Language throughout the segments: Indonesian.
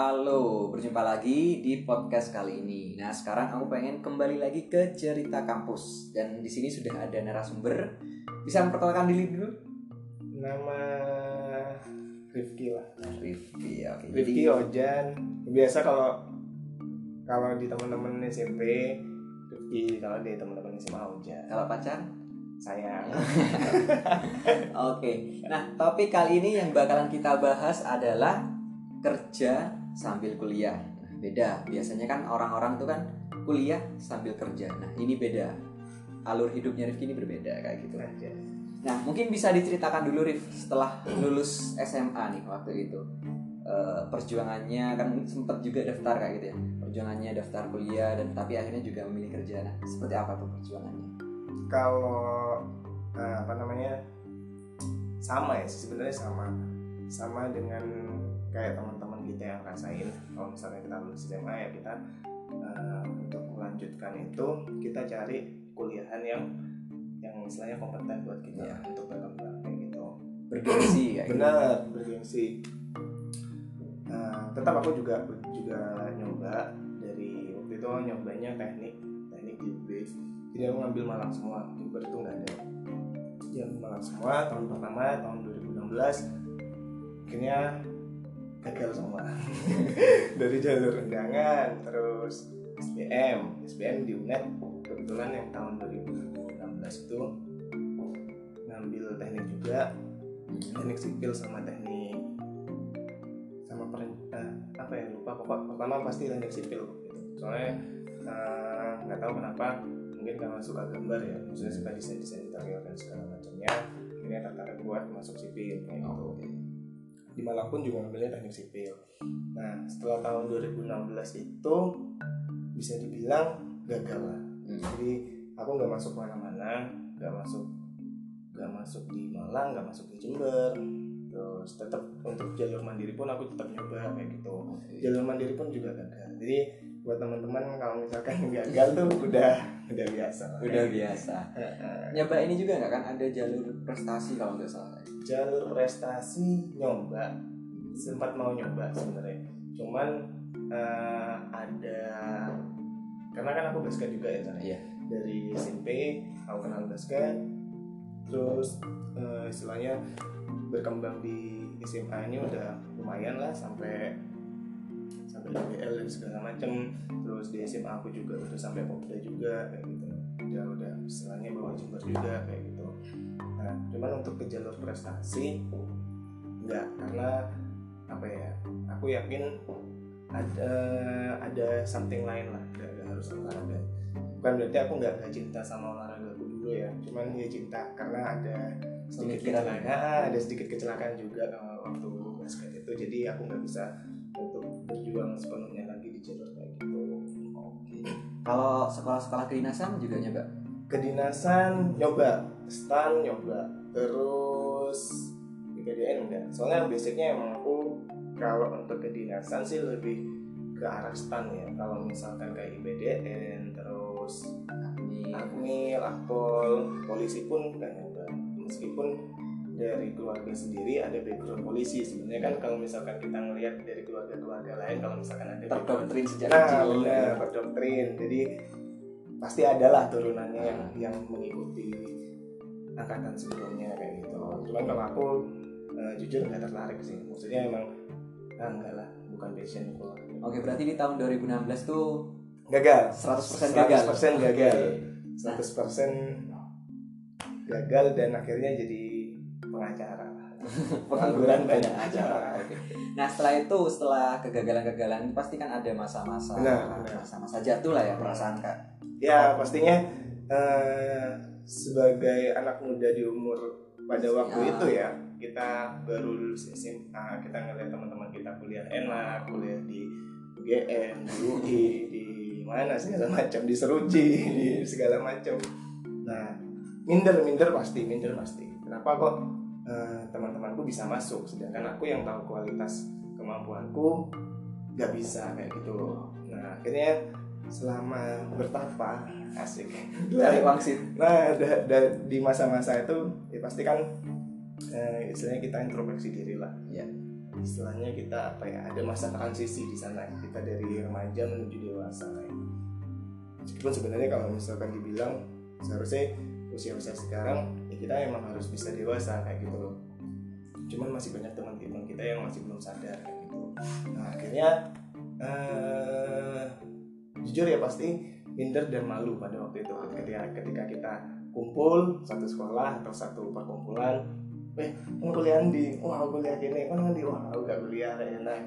Halo, berjumpa lagi di podcast kali ini. Nah, sekarang aku pengen kembali lagi ke cerita kampus dan di sini sudah ada narasumber. Bisa memperkenalkan diri dulu? Nama Rifki lah. Rifki, oke. Rifki Jadi, Ojan. Biasa kalau kalau di teman-teman SMP Rifki, kalau di teman-teman SMA Ojan. kalau pacar? Sayang. Oke. Nah, topik kali ini yang bakalan kita bahas adalah kerja sambil kuliah. Nah, beda. Biasanya kan orang-orang tuh kan kuliah sambil kerja. Nah, ini beda. Alur hidupnya Rifki ini berbeda kayak gitu. Aja. Nah, mungkin bisa diceritakan dulu Rif setelah lulus SMA nih waktu itu. Eh, perjuangannya kan sempat juga daftar kayak gitu ya. Perjuangannya daftar kuliah dan tapi akhirnya juga memilih kerja. Nah, seperti apa tuh perjuangannya? Kalau eh, apa namanya sama ya sebenarnya sama sama dengan kayak teman-teman kita yang rasain kalau misalnya kita lulus SMA ya kita eh, untuk melanjutkan itu kita cari kuliahan yang yang istilahnya kompeten buat kita Iya. untuk berkembang kayak gitu. Bergengsi kayak gitu. benar bergengsi Nah, tetap aku juga juga nyoba dari waktu itu nyobanya teknik teknik di UB jadi aku ngambil Malang semua di Uber itu nggak ada. Ya Malang semua tahun pertama tahun 2016 akhirnya gagal semua dari jalur undangan terus SBM SBM di UNED kebetulan yang tahun 2016 itu ngambil teknik juga teknik sipil sama teknik sama peren, eh, apa ya lupa. Pokok pertama pasti teknik sipil. Gitu. soalnya eh, nggak tahu kenapa mungkin karena suka gambar ya maksudnya suka desain desain interior dan segala macamnya akhirnya tertarik buat masuk sipil kayak gitu Oke. di Malang pun juga ngambilnya teknik sipil. Nah setelah tahun 2016 itu bisa dibilang gagal lah. Hmm. jadi aku nggak masuk mana-mana nggak masuk nggak masuk di Malang nggak masuk di Jember. Terus tetap untuk jalur mandiri pun aku tetap nyoba kayak gitu. Jalur mandiri pun juga gagal. Jadi buat teman-teman kalau misalkan gagal tuh udah udah biasa lah. Udah biasa. Heeh. Nyoba ini juga nggak kan ada jalur prestasi kalau nggak salah. jalur prestasi nyoba sempat mau nyoba sebenarnya cuman eh, ada karena kan aku basket juga ya Tan. Iya. dari SMP aku kenal basket terus eh, istilahnya berkembang di SMA ini udah lumayan lah sampai DBL dan segala macem. Terus di SMA aku juga udah sampai Popda juga kayak gitu. Udah udah istilahnya bawa Jember juga kayak gitu. Nah cuman untuk ke jalur prestasi enggak karena apa ya aku yakin ada ada something lain lah nggak harus olahraga bukan berarti aku nggak nggak cinta sama olahraga aku dulu ya. Cuman ya cinta karena ada sedikit kecelakaan ah, ada sedikit kecelakaan juga eh, waktu basket itu. Jadi aku nggak bisa berjuang sepenuhnya lagi di jalur kayak gitu. Oke. Kalau sekolah-sekolah kedinasan juga nyoba. kedinasan nyoba stan nyoba terus IPDN enggak. Soalnya basicnya emang aku kalau untuk kedinasan sih lebih ke arah stan ya. Kalau misalkan kayak IPDN terus Akmil, Akpol, polisi pun nggak nyoba. Meskipun dari keluarga sendiri ada background polisi sebenarnya kan. Kalau misalkan kita ngelihat dari keluarga-keluarga lain kalau misalkan ada terdoktrin sejak nah kecil. benar berdoktrin jadi pasti adalah turunannya yang yang mengikuti angkatan sebelumnya kayak gitu. Cuman kalau aku eh, jujur nggak tertarik sih. Maksudnya emang ah, enggak lah bukan passionku lah Oke, berarti di tahun 2016 tuh gagal. 100% gagal. 100% gagal. Oke. 100% gagal dan akhirnya jadi pengacara Pengangguran banyak acara. Nah, setelah itu setelah kegagalan-kegagalan pasti kan ada masa-masa benar. masa-masa jatuh lah ya perasaan Kak. ya pastinya eh, sebagai anak muda di umur pada waktu Ya. itu ya kita baru lulus SMA kita ngeliat teman-teman kita kuliah enak kuliah di UGM di UI di mana segala macam di Seruci di segala macam nah minder minder pasti minder pasti kenapa kok eh, teman-temanku bisa masuk sedangkan aku yang tahu kualitas kemampuanku nggak bisa kayak gitu loh nah akhirnya selama bertapa asik wangsit. nah da- da- di masa-masa itu ya pasti kan eh, istilahnya kita introspeksi diri lah Iya. istilahnya kita apa ya ada masa transisi di sana kita dari remaja menuju dewasa ya. meskipun sebenarnya kalau misalkan dibilang seharusnya usia-usia sekarang ya kita emang harus bisa dewasa kayak gitu loh. Cuman masih banyak teman-teman kita yang masih belum sadar kayak gitu. Nah akhirnya eh, jujur ya pasti minder dan malu pada waktu itu. Ketika ketika kita kumpul satu sekolah atau satu perkumpulan eh mau kuliah di wah aku kuliah gini kan di wah aku gak kuliah ya nah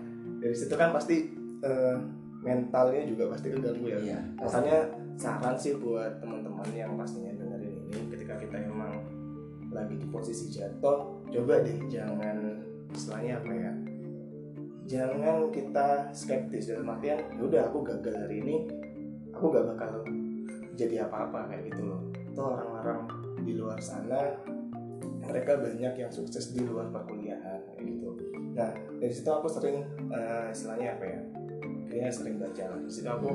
dari situ kan pasti eh, mentalnya juga pasti keganggu ya. Iya. makanya saran sih buat teman-teman yang pastinya ketika kita emang lagi di posisi jatuh coba deh jangan istilahnya apa ya jangan kita skeptis dalam artian yaudah aku gagal hari ini aku gak bakal jadi apa-apa kayak gitu loh. Itu orang-orang di luar sana mereka banyak yang sukses di luar perkuliahan kayak gitu. Nah dari situ aku sering eh, istilahnya apa ya kayaknya sering baca situ aku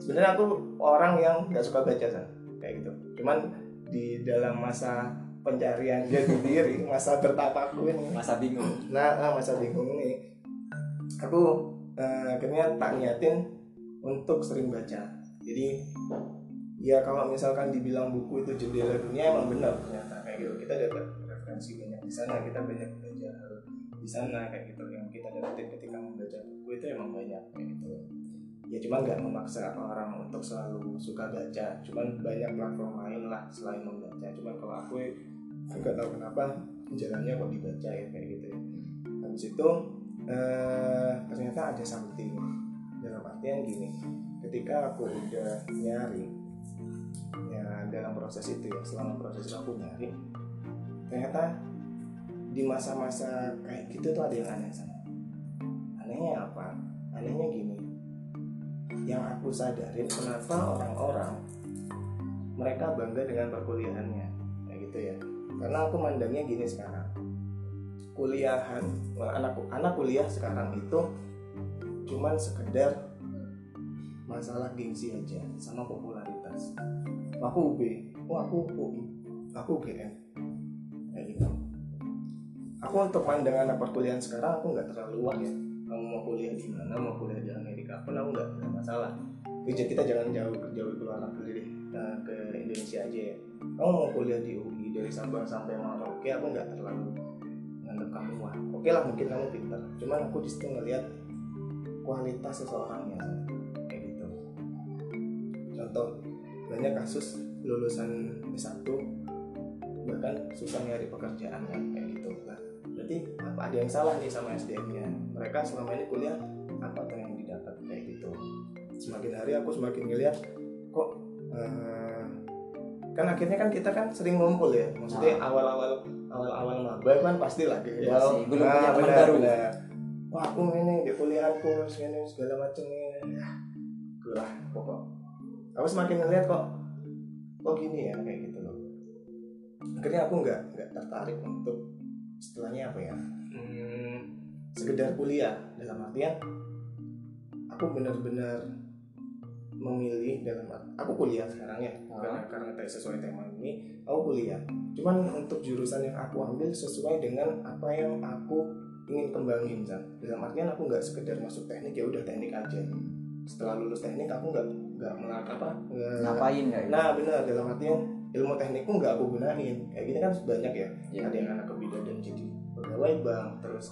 sebenarnya aku orang yang nggak suka baca San. kayak gitu. Cuman di dalam masa pencarian jati diri masa bertapaku ini. Masa bingung. nah ah, masa bingung ini. Aku eh, akhirnya tak niatin untuk sering baca. Jadi ya kalau misalkan dibilang buku itu jendela dunia emang benar ternyata. Kayak gitu. Kita dapat referensi banyak di sana kita banyak belajar di sana kayak gitu. Yang kita dapetin ketika membaca buku itu emang banyak kayak gitu ya cuman nggak memaksa orang untuk selalu suka baca. Cuman banyak platform lain lah selain membaca. Cuman kalau aku nggak tahu kenapa jalannya kok dibaca ya kayak gitu ya. Habis itu eh, ternyata ada something. Dalam artian gini ketika aku udah nyari ya dalam proses itu ya selama proses aku nyari ternyata di masa-masa kayak gitu tuh ada yang aneh sama anehnya apa? Anehnya gini yang aku sadarin kenapa orang-orang mereka bangga dengan perkuliahannya kayak gitu ya. Karena aku mandangnya gini sekarang. Kuliahan anak anak kuliah sekarang itu cuman sekedar masalah gengsi aja sama popularitas. Aku UB oh aku UI aku UGM kayak gitu. Aku untuk pandang anak perkuliahan sekarang aku nggak terlalu luas ya. Kamu mau kuliah di mana mau kuliah di Amerika pun aku nggak masalah. Jadi kita jangan jauh jauh keluar negeri deh. Eh, ke Indonesia aja ya. Kamu mau kuliah di UI dari Sabang sampai Merauke aku nggak terlalu nganggap kamu wah. Oke lah mungkin kamu pintar. Cuman aku di situ ngelihat kualitas seseorangnya. Kayak gitu. Contoh banyak kasus lulusan S1 bahkan susah nyari pekerjaan kan kayak gitu. Lah berarti apa ada yang salah nih sama SDM-nya mereka selama ini kuliah apa semakin hari aku semakin ngeliat kok eh, kan akhirnya kan kita kan sering ngumpul ya. Maksudnya awal-awal awal-awal maba kan pasti lah gitu. Iya sih, belum punya teman baru. wah aku ini di kuliahku segala segala macamnya ya lah pokok. Aku semakin ngeliat kok kok gini ya kayak gitu loh. Akhirnya aku nggak nggak tertarik untuk setelahnya apa ya? Hmm, sekedar kuliah. Dalam artian aku benar-benar memilih dalam aku kuliah sekarang ya Ah. karena karena sesuai tema ini aku kuliah cuman untuk jurusan yang aku ambil sesuai dengan apa yang aku ingin kembangin San. dalam artian aku nggak sekedar masuk teknik ya udah teknik aja setelah lulus teknik aku nggak nggak melakukan apa nggak- Ngapain ya? Nah benar dalam artian ilmu teknikku nggak aku gunain kayak gini kan banyak ya Iya. ada yang anak kebidanan jadi pegawai bank terus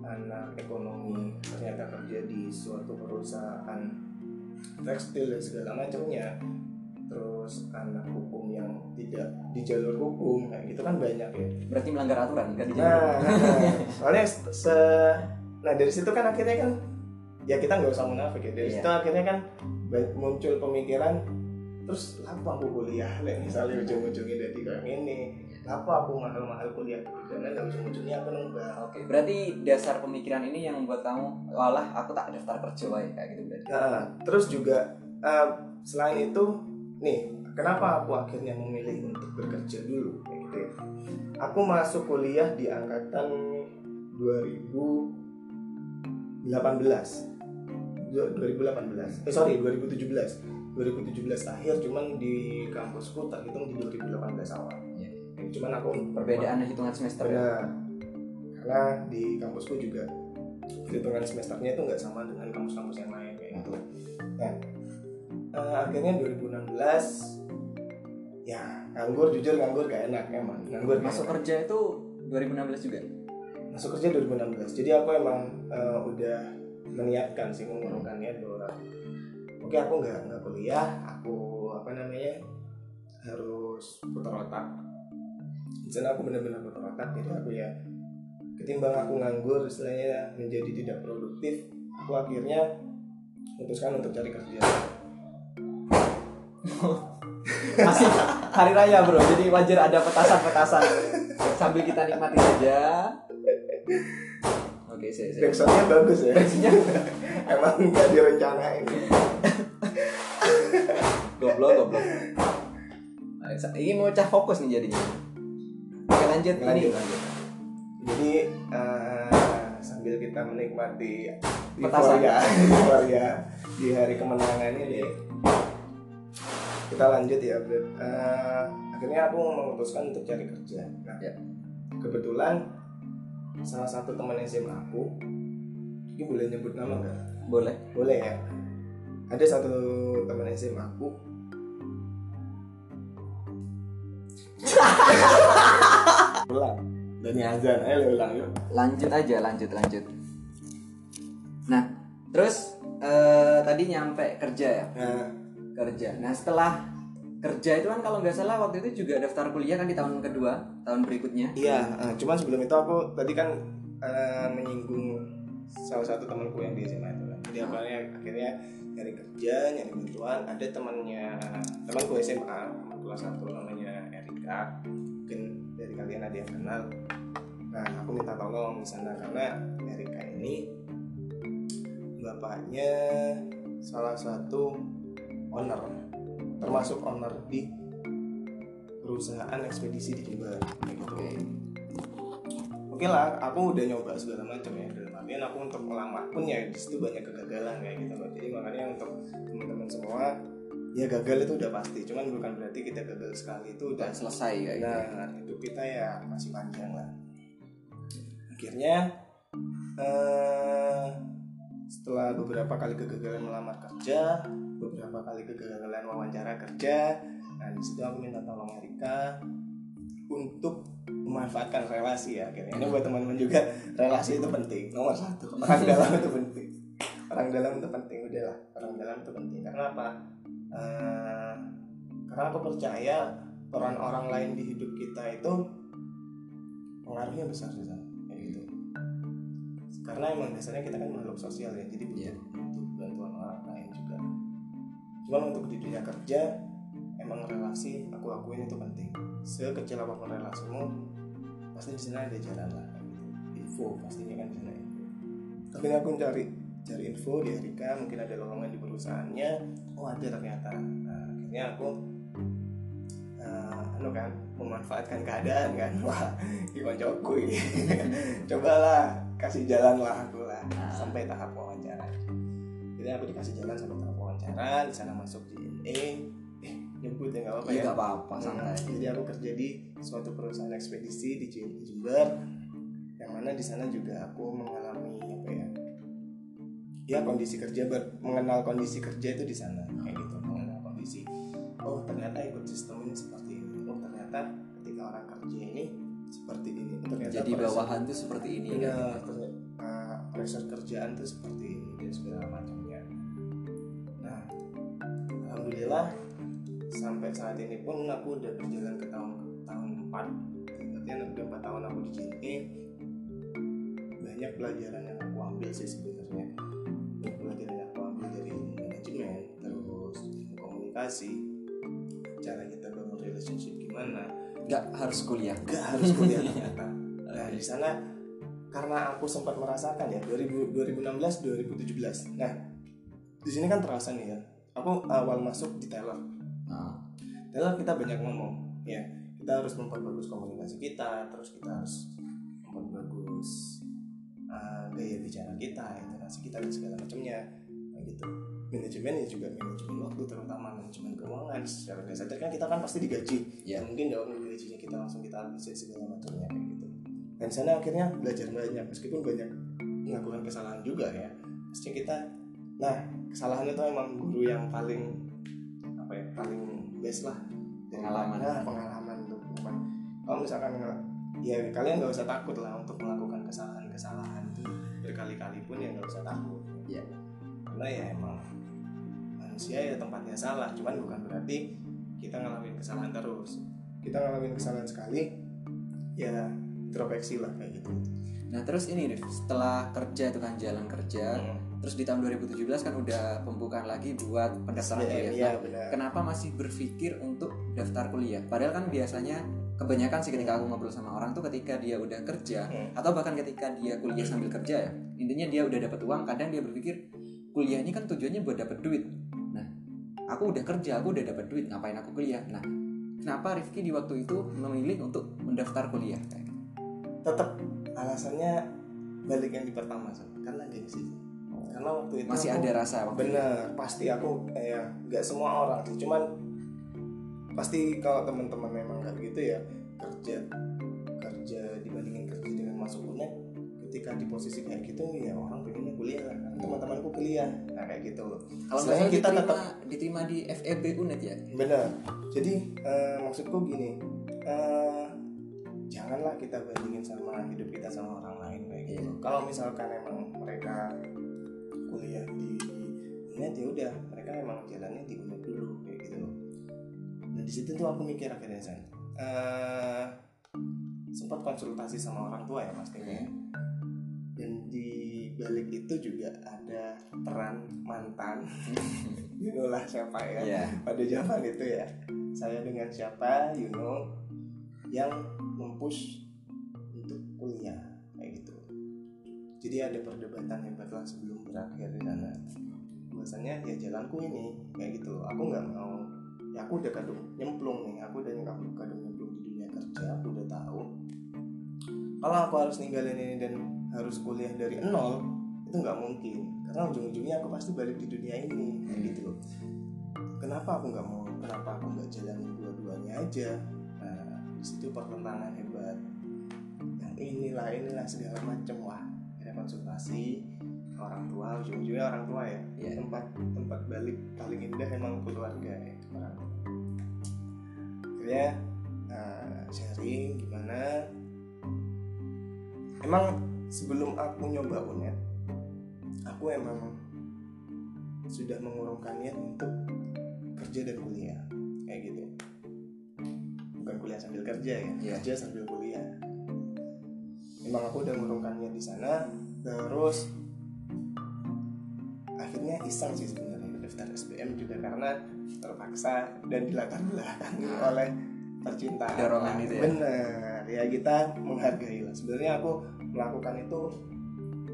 anak ekonomi ternyata kerja di suatu perusahaan tekstil dan segala macamnya terus anak hukum yang tidak di jalur hukum kayak gitu kan banyak ya Berarti melanggar aturan kan di nah, nah, nah. soalnya se nah dari situ kan akhirnya kan ya kita nggak usah munafik ya dari Iya. situ akhirnya kan muncul pemikiran terus apa aku kuliah? Lek, misalnya ujung-ujungnya dari kayak ini apa aku mahal-mahal kuliah? Karena dan ujung-ujungnya aku nembak. Oke, berarti dasar pemikiran ini yang membuat kamu, walah aku tak daftar kerja wae kayak gitu berarti. Nah, terus juga eh, selain itu nih kenapa aku akhirnya memilih untuk bekerja dulu? Kayak gitu ya. Aku masuk kuliah di angkatan 2018 Du- 2018 eh sorry 2017 2017 akhir cuman di kampusku tak hitung di 2018 awal Iya. cuman aku Perbedaan hitungan semester ya. Karena di kampusku juga perhitungan semesternya itu nggak sama dengan kampus-kampus yang lain kayak gitu nah eh, akhirnya 2016 ya nganggur jujur nganggur gak enak emang nganggur Masuk enak. kerja itu 2016 juga. masuk kerja 2016 jadi aku emang eh, udah meniatkan sih mengurungkan niat bahwa oke aku nggak nggak kuliah. Aku apa namanya harus putar otak. Di sana aku benar-benar putar otak jadi aku ya ketimbang aku nganggur istilahnya menjadi tidak produktif aku akhirnya memutuskan untuk cari kerja. Masih hari raya bro, jadi wajar ada petasan-petasan. Sambil kita nikmati saja. Oke, saya, saya. bagus ya. Emang nggak direncanain goblok goblok. Nah, Ini mau cah fokus nih jadinya. Oke lanjut, ini. Lanjut, lanjut. jadi eh, sambil kita menikmati euforia euforia di hari kemenangan ini kita lanjut ya. Eh, akhirnya aku memutuskan untuk cari kerja nah, Ya. kebetulan salah satu teman SMA aku ini boleh nyebut nama nggak Boleh. boleh ya ada satu teman SMA aku ulang. Dani azan. Ayo ulang yuk. Lanjut aja, lanjut, lanjut. Nah, terus eh, tadi nyampe kerja ya, nah, kerja. Nah setelah kerja itu kan kalau nggak salah waktu itu juga daftar kuliah kan di tahun kedua, tahun berikutnya. iya eh, cuman sebelum itu aku tadi kan eh, menyinggung salah satu temanku yang di SMA itu kan. Jadi aku akhirnya nyari kerja nyari bantuan. Ada temannya temanku SMA teman kelas satu namanya Erika mungkin dari kalian ada yang kenal nah aku minta tolong di sana karena Erika ini bapaknya salah satu owner termasuk owner di perusahaan ekspedisi di Jember gitu. Oke. Oke lah, aku udah nyoba segala macam ya dalam artian aku untuk melamar pun ya di situ banyak kegagalan kayak gitu loh. Jadi makanya untuk teman-teman semua ya gagal itu udah pasti. Cuman bukan berarti kita gagal sekali itu udah selesai kayak gitu. Nah, hidup kita ya masih panjang lah. Akhirnya eh, setelah beberapa kali kegagalan melamar kerja, beberapa kali kegagalan wawancara kerja, nah di situ aku minta tolong Erika untuk memanfaatkan relasi ya akhirnya. Ini buat teman-teman juga relasi itu penting nomor satu. Orang dalam itu penting. Orang dalam itu penting udahlah. Orang dalam itu penting karena apa? Eh, karena aku percaya peran orang lain di hidup kita itu pengaruhnya besar sih kayak gitu. Karena emang dasarnya kita kan makhluk sosial ya jadi butuh, Iya. butuh bantuan orang lain juga. Cuman untuk di dunia kerja emang relasi aku akuin itu penting. Sekecil apa pun relasimu pasti di sana ada jalan lah gitu. info pastinya kan di sana info. Tapi aku cari cari info di Erika mungkin ada lowongan di perusahaannya. Oh ada ternyata. Nah, akhirnya aku eh, anu kan memanfaatkan keadaan kan. Wah di koncoku ini? Cobalah kasih jalan lah aku lah Ah. sampai tahap wawancara. Jadi aku dikasih jalan sampai tahap wawancara di sana masuk di NE eh nyebut ya nggak apa-apa Iya ya. nggak apa-apa santai. jadi aku kerja di suatu perusahaan ekspedisi di Jem- Jember yang mana di sana juga aku mengalami ya kondisi kerja ber- mengenal kondisi kerja itu di sana kayak gitu. Mengenal kondisi oh ternyata ikut sistem ini seperti ini. Oh ternyata ketika orang kerja ini seperti ini. Oh, ternyata Jadi bawahan tuh seperti ini ternyata, uh, pressure kerjaan tuh seperti ini dan segala macamnya. Nah, alhamdulillah sampai saat ini pun aku udah berjalan ke tahun tahun 4 Artinya udah 4 tahun aku di sini. Banyak pelajaran yang aku ambil sih sebenarnya pelajaran yang aku ambil dari manajemen terus komunikasi cara kita bangun relationship gimana? Nggak harus kuliah. gak harus kuliah ternyata. Nah di sana karena aku sempat merasakan ya 2000, 2016 2017 nah di sini kan terasa nih ya aku awal masuk di Taylor Nah, Taylor kita banyak ngomong ya. Kita harus memperbagus komunikasi kita terus kita harus memperbagus uh, gaya bicara kita interaksi kita dan segala macamnya. Nah, gitu. Manajemen ya juga manajemen waktu terutama manajemen keuangan secara dasar. Kan kita kan pasti digaji. Ya. ya mungkin dong gajinya kita langsung kita habisin segala macamnya kayak gitu. Dan sana akhirnya belajar banyak meskipun banyak melakukan kesalahan juga ya. Pasti kita nah kesalahan itu emang guru yang paling apa ya paling best lah. Pengalaman. nah, pengalaman tuh kalau misalkan nggak- ya kalian nggak usah takut lah untuk melakukan kesalahan-kesalahan itu berkali-kali pun ya nggak usah takut Iya. karena ya emang manusia ya tempatnya salah cuman bukan berarti kita ngalamin kesalahan terus kita ngalamin kesalahan sekali ya introspeksi lah kayak gitu Nah terus ini Rif, setelah kerja itu kan jalan kerja, Hmm. terus di tahun 2017 kan udah pembukaan lagi buat pendaftaran SBM, kuliah. iya Nah, benar kenapa masih berpikir untuk daftar kuliah? Padahal kan biasanya kebanyakan sih ketika aku ngobrol sama orang tuh ketika dia udah kerja Hmm. atau bahkan ketika dia kuliah sambil kerja ya, intinya dia udah dapat uang, kadang dia berpikir kuliah ini kan tujuannya buat dapat duit. Nah, aku udah kerja, aku udah dapat duit, ngapain aku kuliah? Nah, kenapa Rifki di waktu itu memilih untuk mendaftar kuliah? Kayak gitu? tetap alasannya balik yang di pertama Sob. karena gengsi karena waktu itu Masih aku- ada rasa waktu itu? bener pasti aku kayak nggak semua orang sih cuman pasti kalau teman-teman memang kayak gitu ya kerja kerja dibandingin kerja dengan masuk unet ketika di posisi kayak gitu ya orang pengennya kuliah. Karena teman-temanku kuliah nah kayak gitu. Loh Kalau misalnya kita diterima, tetap- diterima di FEB UNED ya? bener jadi eh, maksudku gini eh, janganlah kita bandingin sama hidup kita sama orang lain kayak gitu. Kalau misalkan emang mereka kuliah di UNED ya udah mereka emang jalannya di di situ tuh aku mikir akhirnya San. Eh, sempat konsultasi sama orang tua ya pastinya. Ya. dan di balik itu juga ada peran mantan. Itulah siapa ya? Iya. pada zaman itu ya. Saya dengan siapa you know yang mempush untuk kuliah kayak gitu. Jadi ada perdebatan hebat lah sebelum berakhir di sana. Bahasanya ya jalanku ini kayak gitu. Aku nggak mau ya aku udah kadung nyemplung nih. Aku udah kadung kadung nyemplung di dunia kerja aku udah tahu. Kalau aku harus ninggalin ini dan harus kuliah dari nol itu nggak mungkin. Karena ujung-ujungnya aku pasti balik di dunia ini kayak gitu loh. Kenapa aku nggak mau kenapa aku nggak jalanin dua-duanya aja? Nah di situ pertentangan hebat. Yang inilah inilah segala macam. Wah ada konsultasi orang tua ujung-ujungnya orang tua ya. Iya. tempat tempat balik paling indah emang keluarga ya orang akhirnya eh, sharing gimana. Emang sebelum aku nyoba unet aku emang sudah mengurungkan niat untuk kerja dan kuliah kayak gitu. Bukan kuliah sambil kerja ya Iya. kerja sambil kuliah. Emang aku udah mengurungkan niat di sana terus akhirnya iseng sih sebenarnya daftar SBM juga karena terpaksa dan dilatar belakangi oleh percintaan Dorongan itu ya? bener. Ya kita menghargai lah. Sebenarnya aku melakukan itu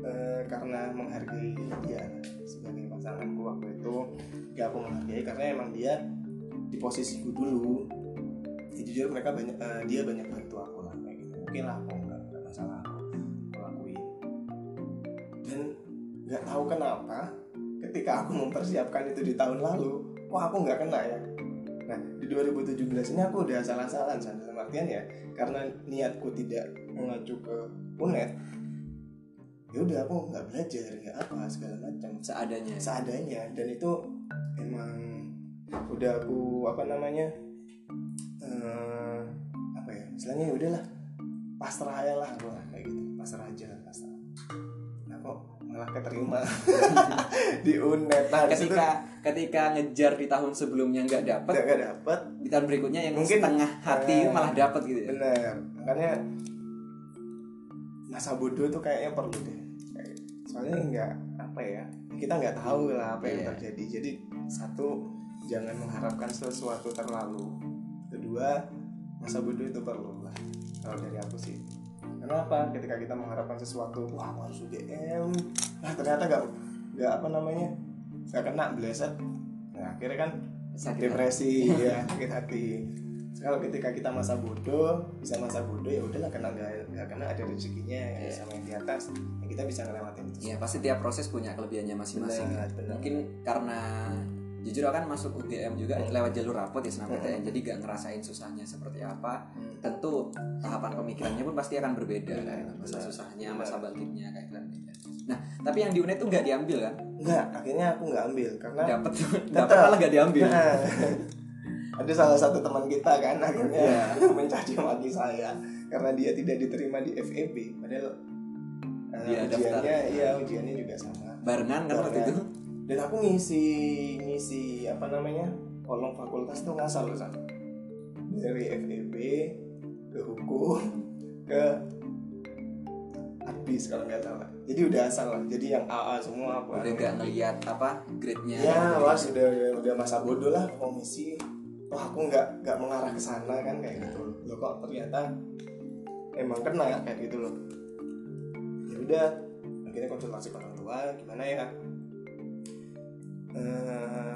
eh, karena menghargai dia sebagai pasanganku waktu itu. Ya aku menghargai karena emang dia di posisiku dulu. Ya, jujur mereka banyak eh, dia banyak bantu aku lah. Kayak gitu. Oke lah aku nggak masalah aku, aku lakuin dan nggak tahu kenapa ketika aku mempersiapkan itu di tahun lalu kok aku nggak kena ya. Nah di 2017 ini aku udah salah-salah dalam artian ya karena niatku tidak mengacu ke unet ya udah aku nggak belajar nggak apa segala macam. Seadanya. seadanya. Dan itu emang udah aku apa namanya eh, apa ya istilahnya ya udahlah pasrah aja lah kayak gitu. Pasrah aja pasrah malah keterima. Di unet nah di situ ketika ketika ngejar di tahun sebelumnya nggak dapet nggak dapet. di tahun berikutnya yang Mungkin- setengah hati Eh, malah dapet gitu ya? bener. Makanya masa bodoh tuh kayaknya perlu deh. Soalnya nggak apa ya kita nggak tahu lah apa yang Iya. terjadi. Jadi satu jangan mengharapkan sesuatu terlalu. Kedua masa bodoh itu perlu lah kalau dari aku sih kenapa ketika kita mengharapkan sesuatu wah aku harus UGM nah ternyata nggak nggak apa namanya nggak kena bleset nah akhirnya kan Sakit depresi ya sakit hati kalau ketika kita masa bodoh bisa masa bodoh ya udahlah kena nggak kena ada rezekinya Iya. sama yang di atas ya kita bisa ngelewatin itu Iya pasti tiap proses punya kelebihannya masing-masing. Benar, benar. Mungkin karena jujur kan masuk UGM juga Hmm. lewat jalur rapot ya senam Hmm. Jadi gak ngerasain susahnya seperti apa. Hmm. Tentu tahapan pemikirannya pun pasti akan berbeda Benar, kan. Masa susahnya, masa bangkitnya kayak gitu. Nah, tapi yang di UNED tuh nggak diambil kan? Enggak, akhirnya aku nggak ambil karena Dapat dapat malah nggak diambil. Nah, ada salah satu teman kita kan akhirnya Iya. mencaci maki saya karena dia tidak diterima di FEB padahal Dia daftar. ujiannya iya ujiannya juga sama Barengan kan waktu itu. Dan aku ngisi ngisi apa namanya kolom fakultas tuh ngasal San. dari FEB ke hukum ke habis kalau nggak salah. Jadi udah asal lah. Jadi yang AA semua apa Udah nggak ngeliat apa grade-nya. ya wah sudah udah masa bodoh lah komisi. Wah aku nggak nggak mengarah ke sana kan kayak gitu. Loh kok ternyata emang kena kayak gitu loh. Ya udah akhirnya konsultasi ke orang tua gimana ya eh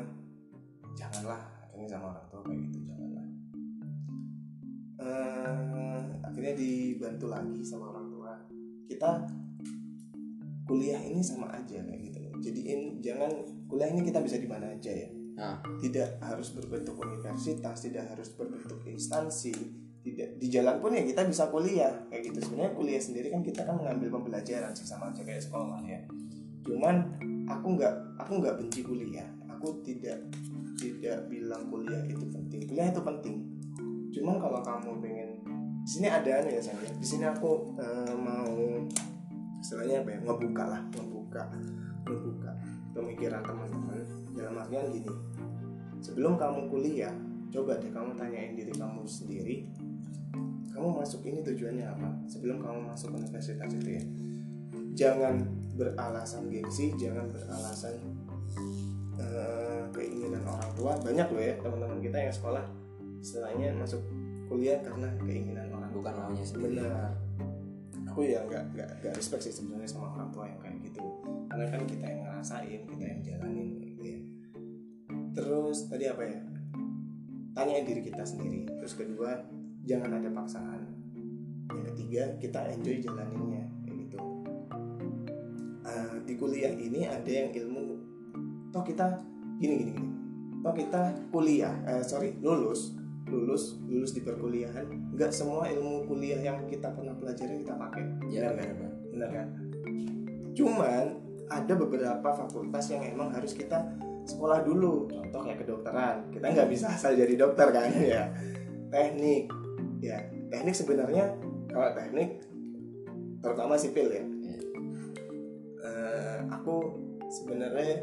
janganlah akhirnya sama orang tua kayak gitu janganlah. Eh akhirnya dibantu lagi sama orang tua. Kita kuliah ini sama aja kayak gitu. Loh jadiin jangan kuliah ini kita bisa di mana aja ya. Nah, tidak harus berbentuk universitas tidak harus berbentuk instansi tidak di jalan pun ya kita bisa kuliah kayak gitu. Sebenarnya kuliah sendiri kan kita kan mengambil pembelajaran sih sama aja kayak sekolah ya. Cuman aku nggak aku nggak benci kuliah. Aku tidak tidak bilang kuliah itu penting. Kuliah itu penting. Cuman kalau kamu pengen di sini ada anu ya saya di sini aku eh, mau istilahnya apa ya ngebuka lah ngebuka ngebuka pemikiran teman-teman. Dalam artian gini sebelum kamu kuliah coba deh kamu tanyain diri kamu sendiri kamu masuk ini tujuannya apa? Sebelum kamu masuk universitas itu ya jangan beralasan gengsi jangan beralasan eh, keinginan orang tua. Banyak loh ya teman-teman kita yang sekolah istilahnya masuk kuliah karena keinginan orang bukan maunya sendiri. benar. Aku ya nggak nggak nggak respect sih sebenarnya sama orang tua yang kayak gitu. Karena kan kita yang ngerasain kita yang jalanin gitu ya. Terus tadi apa ya? Tanyain diri kita sendiri. Terus kedua jangan ada paksaan. Yang ketiga kita enjoy jalaninnya Eh, di kuliah ini ada yang ilmu toh kita gini gini gini. Toh kita kuliah eh, sorry lulus lulus lulus di perkuliahan. Nggak semua ilmu kuliah yang kita pernah pelajari kita pakai. Ya, benar kan? benar. benar kan? Cuman ada beberapa fakultas yang emang harus kita sekolah dulu. Contoh kayak kedokteran. Kita nggak bisa asal jadi dokter kan? Ya. Teknik. Ya teknik sebenarnya kalau teknik terutama sipil ya Aku sebenarnya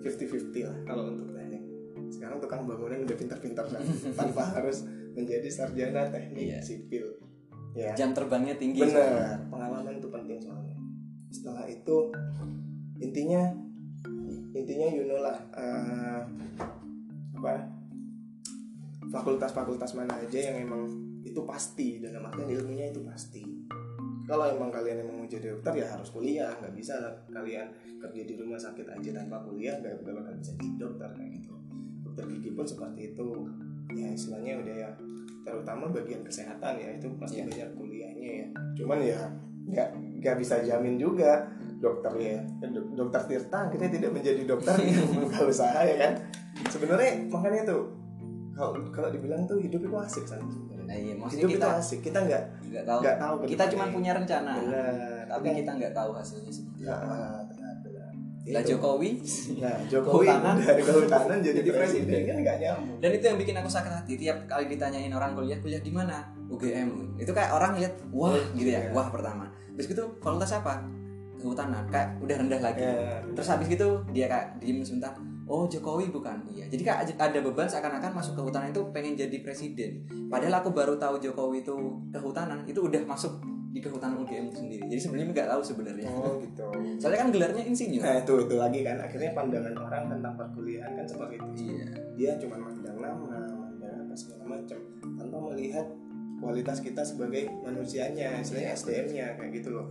50-50 lah kalau untuk teknik. Sekarang tukang bangunan udah pintar-pintar kan tanpa harus menjadi sarjana teknik Iya. sipil. Ya. Jam terbangnya tinggi. benar pengalaman itu penting soalnya. Setelah itu intinya intinya you know lah eh, apa fakultas-fakultas mana aja yang emang itu pasti dalam artian ilmunya itu pasti kalau emang kalian emang mau jadi dokter ya harus kuliah. Nggak bisa kalian kerja di rumah sakit aja tanpa kuliah nggak bakal bisa jadi dokter kayak gitu. Dokter gigi pun seperti itu. Ya istilahnya udah ya terutama bagian kesehatan ya itu pasti Iya. banyak kuliahnya ya. Cuman ya nggak nggak bisa jamin juga dokter ya Dok- dokter Tirta akhirnya tidak menjadi dokter yang membuka usaha ya kan. Sebenarnya makanya tuh kalau kalau dibilang tuh hidup itu asik kan Nah, iya, hidup kita itu asik. Kita nggak nggak tahu. nggak tahu Kita cuma punya rencana, benar tapi kita nggak tahu hasilnya seperti apa. benar, benar. Lah. Jokowi Nah, Jokowi Kehutanan. dari kehutanan jadi Jadi presiden presiden. kan nggak nyambung. dan itu yang bikin aku sakit hati tiap kali ditanyain orang kuliah kuliah di mana UGM itu kayak orang lihat wah gitu ya Iya. wah pertama terus gitu fakultas apa kehutanan kayak udah rendah lagi Ya, terus habis gitu dia kayak diem sebentar oh Jokowi bukan? Iya. Jadi kayak ada beban seakan-akan masuk kehutanan itu pengen jadi presiden. Padahal aku baru tahu Jokowi itu kehutanan itu udah masuk di kehutanan UGM itu sendiri. Jadi sebenarnya nggak tahu sebenarnya. Oh gitu. soalnya kan gelarnya insinyur. Nah itu itu lagi kan. Akhirnya pandangan orang tentang perkuliahan kan seperti itu. iya. Dia cuma mandang nama, mandang apa segala macam. Tanpa melihat kualitas kita sebagai manusianya, istilahnya SDM-nya kayak gitu loh.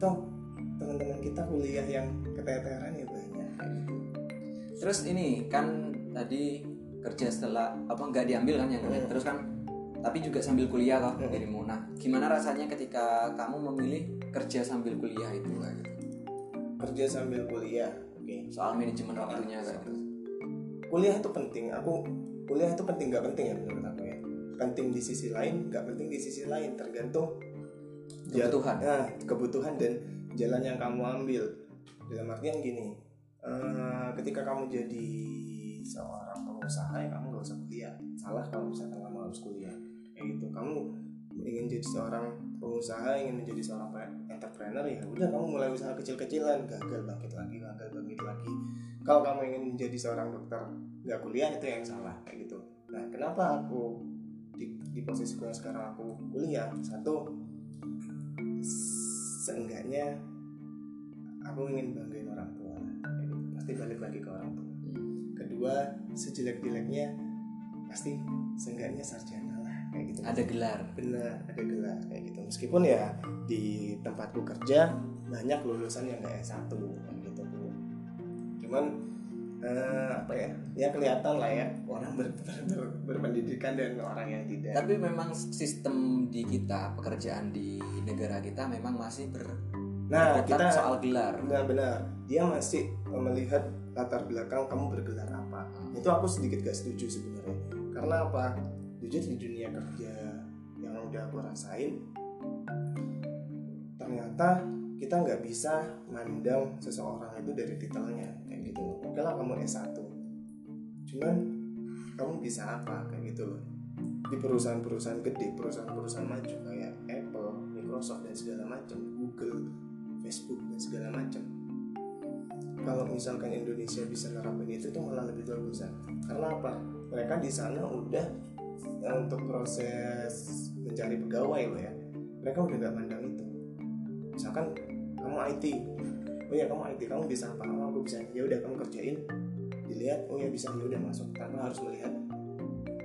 Toh teman-teman kita kuliah yang keteteran gitu. Terus ini kan tadi kerja setelah apa nggak diambil kan yang. Hmm. Terus kan tapi juga sambil kuliah toh Hmm. dirimu. Nah, gimana rasanya ketika kamu memilih kerja sambil kuliah itu kayak gitu? Kerja sambil kuliah, oke. Soal manajemen waktunya kayak gitu. kuliah itu penting aku kuliah itu penting nggak penting ya menurut aku ya penting di sisi lain nggak penting di sisi lain tergantung Kebutuhan. nah, kebutuhan dan jalan yang kamu ambil dalam artian gini eh, ketika kamu jadi seorang pengusaha ya kamu nggak usah kuliah. Salah kalau misalkan kamu harus kuliah. Kayak gitu. Kamu ingin jadi seorang pengusaha ingin menjadi seorang entrepreneur ya udah kamu mulai usaha kecil-kecilan. Gagal bangkit lagi gagal bangkit lagi. Kalau kamu ingin menjadi seorang dokter nggak kuliah itu yang salah kayak gitu. Nah kenapa aku di, di posisiku yang sekarang aku kuliah? Satu seenggaknya aku ingin banggain orang tua. Pasti balik lagi ke orang tua. Kedua sejelek-jeleknya pasti seenggaknya sarjana lah kayak gitu. Ada gelar. Benar ada gelar kayak gitu. Meskipun ya di tempatku kerja banyak lulusan yang nggak S1 kayak gitu. Cuman eh, apa ya ya kelihatan lah ya orang ber, ber- ber- berpendidikan dan orang yang tidak. Tapi memang sistem di kita pekerjaan di negara kita memang masih ber nah berkutat kita soal gelar. Benar-benar dia masih melihat latar belakang kamu bergelar apa. Itu aku sedikit gak setuju sebenarnya. Karena apa? Jujur di dunia kerja yang udah aku rasain ternyata kita nggak bisa mandang seseorang itu dari titelnya. Kayak gitu. Oke lah kamu S1 cuman kamu bisa apa? Kayak gitu loh. Di perusahaan-perusahaan gede perusahaan-perusahaan maju kayak Apple, Microsoft dan segala macam Google, Facebook dan segala macam. Kalau misalkan Indonesia bisa nerapin itu tuh malah lebih bagus karena apa? Mereka di sana udah ya, untuk proses mencari pegawai loh ya. Mereka udah gak mandang itu. Misalkan kamu IT oh ya kamu IT kamu bisa apa? Oh, aku bisa. Ya udah kamu kerjain. Dilihat. Oh ya bisa. Ya udah masuk. Tanpa harus melihat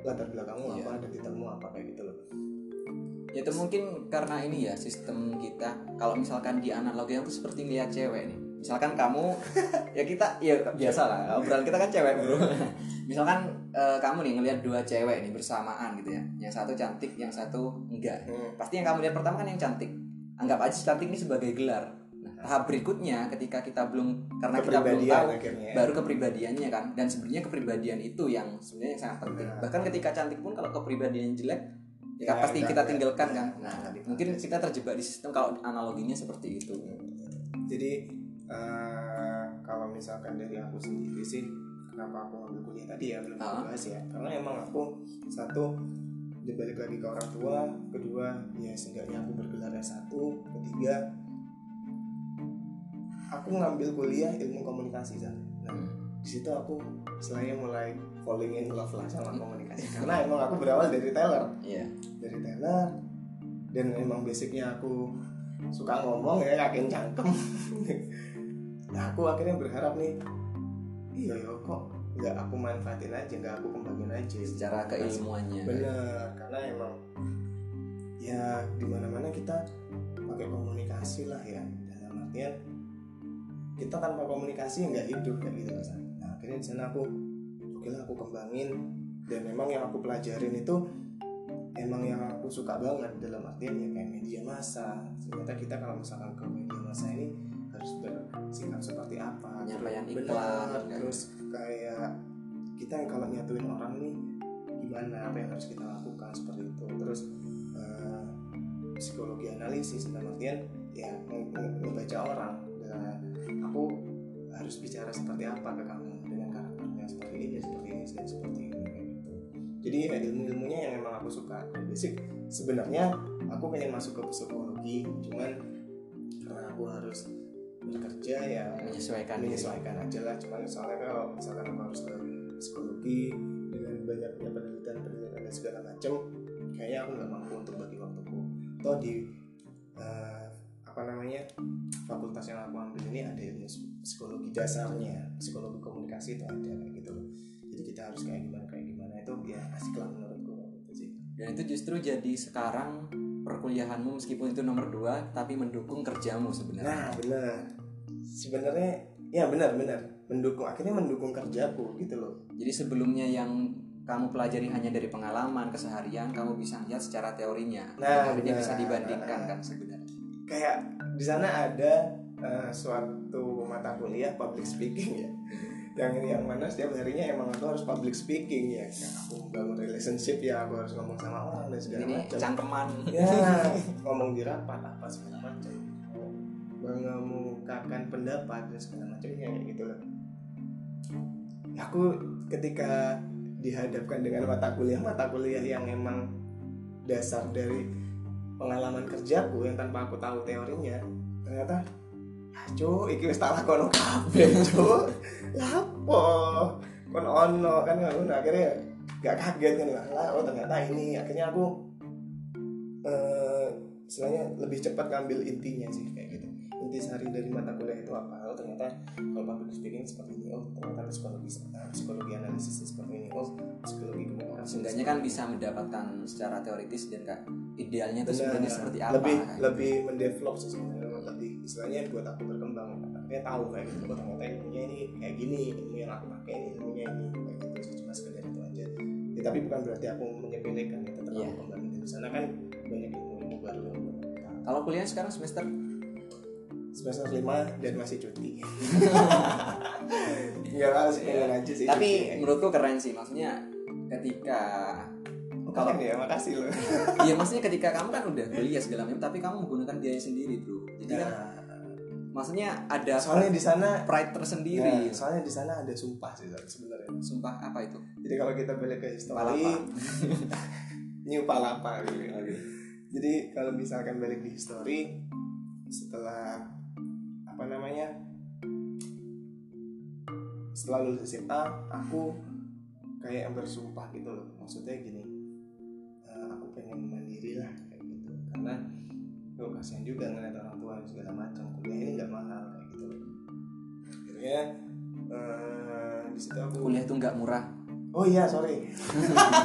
latar belakangmu Iya. apa dan titelmu apa kayak gitu itu mungkin karena ini ya sistem kita. Kalau misalkan di analogi itu seperti ngeliat cewek nih. Misalkan kamu ya kita ya biasa lah obrolan kita kan cewek bro. Misalkan eh, kamu nih ngelihat dua cewek nih bersamaan gitu ya. Yang satu cantik yang satu enggak. Hmm. pasti yang kamu lihat pertama kan yang cantik. Anggap aja cantik ini sebagai gelar. Nah, tahap berikutnya ketika kita belum karena kita belum tahu akhirnya ya. baru kepribadiannya kan. Dan sebenarnya kepribadian itu yang sebenarnya yang sangat penting. Bahkan ketika cantik pun kalau kepribadian jelek ya, Ya, pasti kita tinggalkan ya, kan? Nah dipakai. mungkin kita terjebak di sistem kalau analoginya seperti itu. Jadi eh, kalau misalkan dari aku sendiri sih kenapa aku ngambil kuliah tadi ya belum Ah. aku bahas ya. Karena emang aku satu dibalik lagi ke orang tua kedua ya seenggaknya aku bergelar S1 ketiga aku ngambil kuliah ilmu komunikasi kan nah di situ aku selain mulai falling in love lah sama komunikasi. Karena emang aku berawal dari teller. Iya. Dari teller. Dan emang basicnya aku suka ngomong ya yakin cangkem. Nah aku akhirnya berharap nih iya ya kok nggak aku manfaatin aja nggak aku kembangin aja. Secara keilmuannya. Bener karena emang ya di mana mana kita pakai komunikasi lah ya. Dalam artian kita tanpa komunikasi nggak hidup kayak gitu mas akhirnya di sana aku oke lah aku kembangin. Dan memang yang aku pelajarin itu emang yang aku suka banget dalam artian ya kayak media massa. Ternyata kita kalau misalkan ke media massa ini harus bersikap seperti apa Penyampaian iklan, kan. terus kayak kita kalau nyatuin orang nih gimana apa yang harus kita lakukan seperti itu. Terus eh, psikologi analisis dalam artian ya ngebaca orang. Nah, aku harus bicara seperti apa ke kamu seperti ini seperti ini dan seperti ini kayak gitu. Jadi ya ilmu-ilmunya yang emang aku suka. Dan basic sebenarnya aku pengen masuk ke psikologi cuman karena aku harus bekerja ya menyesuaikan diri. menyesuaikan aja lah. Cuman soalnya kalau misalkan aku harus ke psikologi dengan banyaknya penelitian penelitian dan segala macam kayaknya aku nggak mampu untuk bagi waktuku. Toh di eh, apa namanya fakultas yang aku ambil ini ada ilmu psikologi dasarnya. Psikologi komunikasi itu ada kayak gitu loh jadi kita harus kayak gimana kayak gimana. Itu ya asik lah menurutku kayak gitu sih. Dan itu justru jadi sekarang perkuliahanmu meskipun itu nomor dua tapi mendukung kerjamu sebenarnya. Nah benar sebenarnya ya benar benar mendukung akhirnya mendukung kerjaku gitu loh. Jadi sebelumnya yang kamu pelajari hanya dari pengalaman keseharian kamu bisa lihat secara teorinya. Nah, akhirnya bisa dibandingkan kan sebenarnya. Kayak di sana ada eh, suatu mata kuliah public speaking ya yang yang mana setiap harinya emang aku harus public speaking ya. Aku membangun relationship ya aku harus ngomong sama orang dan segala ini macam. cangkeman ya ngomong di rapat apa segala macam. Mengemukakan pendapat dan segala macamnya kayak gitu loh aku ketika dihadapkan dengan mata kuliah mata kuliah yang emang dasar dari pengalaman kerjaku yang tanpa aku tahu teorinya ternyata cuk iki wis tak lakono kabeh cuk. Lapo kon ono kan ngono. Akhirnya gak kaget kan lah oh ternyata ini. Akhirnya aku eh istilahnya lebih cepat ngambil intinya sih kayak gitu. Inti sehari dari mata kuliah itu apa? Oh ternyata kalau public speaking seperti ini oh ternyata psikologi uh, psikologi analisis seperti ini oh psikologi komunikasi seenggaknya kan bisa mendapatkan secara teoritis dan kak idealnya itu Benar. sebenarnya seperti apa lebih kan? lebih mendevelop sih sebenarnya. lebih istilahnya buat aku berkembang akhirnya tahu kayak gitu oh, ternyata ilmunya ini kayak gini ilmu yang aku pakai ini ilmunya ini kayak gitu. Sih cuma sekedar itu aja. Ya, tapi bukan berarti aku menyepelekan ya tetap Iya. aku kembali dari sana kan banyak ilmu ilmu baru yang aku kalau kuliah sekarang semester? Semester lima dan masih cuti. Ya harus pengen aja sih tapi cuti. menurutku keren sih maksudnya ketika kalau ya makasih loh. Iya maksudnya ketika kamu kan udah kuliah segala macam tapi kamu menggunakan biaya sendiri bro jadi kan nah, maksudnya ada soalnya di sana pride tersendiri ya, soalnya di sana ada sumpah sih sebenarnya sumpah apa itu Jadi kalau kita balik ke history, Palapa. new palapa gitu. Jadi kalau misalkan balik di history, setelah apa namanya, setelah lulus SMA, aku kayak bersumpah gitu loh. Maksudnya gini, eh, aku pengen mandiri lah kayak gitu. Karena gue kasihan juga ngeliat orang dan segala macam. Kuliah ini nggak mahal kayak gitu. Loh. Akhirnya eh, di situ aku kuliah itu nggak murah. Oh iya sorry.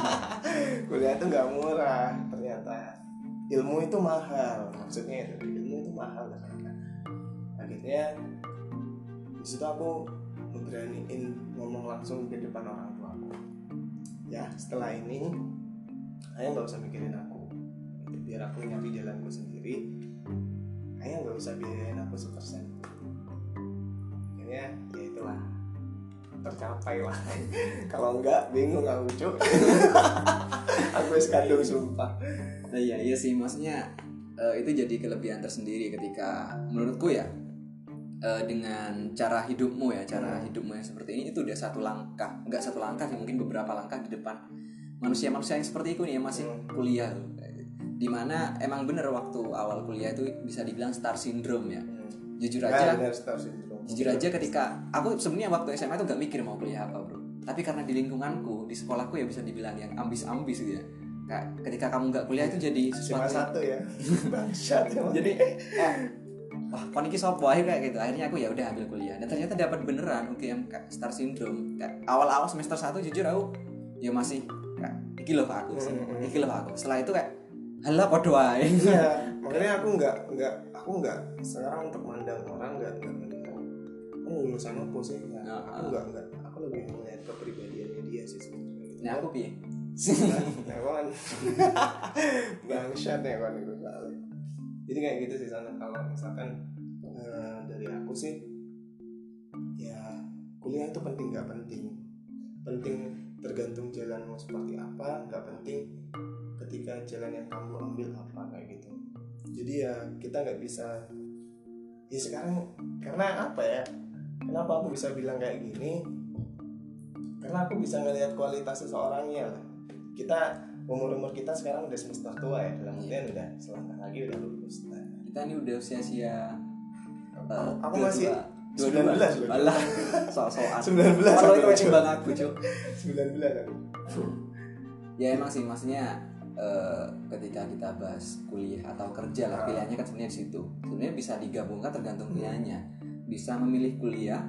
Kuliah itu nggak murah ternyata. Ilmu itu mahal Maksudnya itu ilmu itu mahal ternyata. Akhirnya di situ aku beraniin ngomong langsung ke depan orang tua aku. Ya setelah ini Ayah nggak usah mikirin aku. Biar aku nyari jalanku sendiri Ayah nggak usah biayain aku sepersen. Akhirnya ya itulah. Tercapai lah. Kalau enggak bingung aku cuk. Aku wis kandung sumpah. Nah, iya iya sih. Maksudnya eh, itu jadi kelebihan tersendiri ketika menurutku ya eh, dengan cara hidupmu ya cara hidupmu yang seperti ini itu udah satu langkah. Nggak satu langkah sih mungkin beberapa langkah di depan. Manusia-manusia yang seperti itu nih yang masih Hmm. kuliah. Di mana emang bener waktu awal kuliah itu bisa dibilang star syndrome ya. Jujur aja benar star syndrome. jujur aja ketika aku sebenarnya waktu SMA itu gak mikir mau kuliah apa bro. Tapi karena di lingkunganku di sekolahku ya bisa dibilang yang ambis-ambis gitu ya. Kayak ketika kamu nggak kuliah itu jadi sesuatu satu ya. Bangsat emang. jadi eh, wah kon iki akhirnya kayak gitu. Akhirnya aku ya udah ambil kuliah. Dan ternyata dapat beneran UGM kayak star syndrome. Kayak awal-awal semester 1 jujur aku ya masih kayak iki loh aku Hmm. iki loh aku setelah itu kayak halah podo ae Iya, makanya aku nggak nggak aku nggak sekarang untuk mandang orang nggak nggak melihat aku lulusan apa sih. Nggak, Nah, aku nggak nggak aku lebih melihat kepribadiannya dia sih sebenarnya. Nah aku piye? Nah kan bangsat ya kan itu jadi kayak gitu sih sana kalau misalkan eh, dari aku sih ya kuliah itu penting nggak penting. Penting tergantung jalanmu seperti apa nggak penting ketika jalan yang kamu ambil apa kayak gitu. Jadi ya kita nggak bisa ya sekarang karena apa ya? Kenapa aku bisa bilang kayak gini? Karena aku bisa ngelihat kualitas seseorangnya lah. Kita umur umur kita sekarang udah semester tua ya dalam artian udah selangkah lagi udah lulus. Nah, kita ini udah usia-usia aku, aku dua- masih dua- 19 dua- loh. alah sok-sokan. 19 kalau aku, itu Cuk. timbang aku cuy 19 aku. Ya emang sih maksudnya eh, ketika kita bahas kuliah atau kerja lah Ah. pilihannya kan sebenarnya di situ. Sebenarnya bisa digabungkan tergantung pilihannya. Bisa memilih kuliah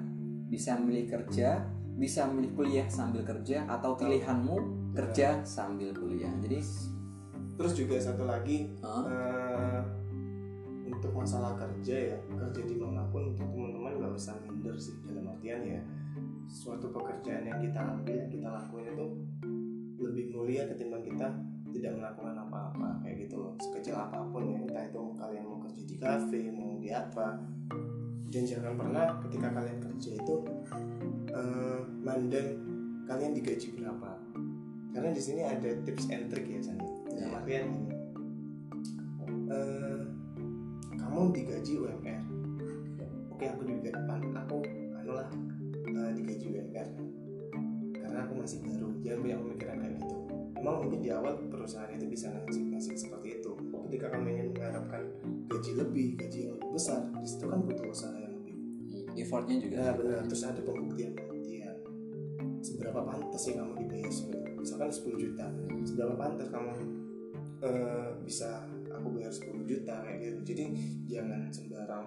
bisa memilih kerja bisa memilih kuliah sambil kerja atau pilihanmu kerja sambil kuliah. Jadi terus juga satu lagi eh, eh, untuk masalah kerja ya kerja di mana pun untuk teman-teman nggak usah minder sih dalam artian ya suatu pekerjaan yang kita ambil yang kita lakuin itu lebih mulia ketimbang kita tidak melakukan apa-apa kayak gitu loh. Sekecil apa pun ya entah itu kalian mau kerja di kafe mau di apa. Dan jangan pernah ketika kalian kerja itu eh, mandang kalian digaji berapa. Karena di sini ada tips and trick ya dalam Iya. artian gini. Eh, kamu digaji UMR oke aku digaji aku anu lah uh, digaji UMR karena aku masih baru. Jangan punya pemikiran kayak gitu emang mungkin di awal perusahaan itu bisa ngasih ngasih seperti itu. Ketika kamu ingin mengharapkan gaji lebih gaji yang lebih besar di situ kan butuh usaha yang lebih. Effortnya juga. Nah benar. Terus ada pembuktian pembuktian. Seberapa pantas sih kamu dibayar misalkan 10 juta. Seberapa pantas kamu uh, bisa aku bayar 10 juta kayak gitu. Jadi jangan sembarang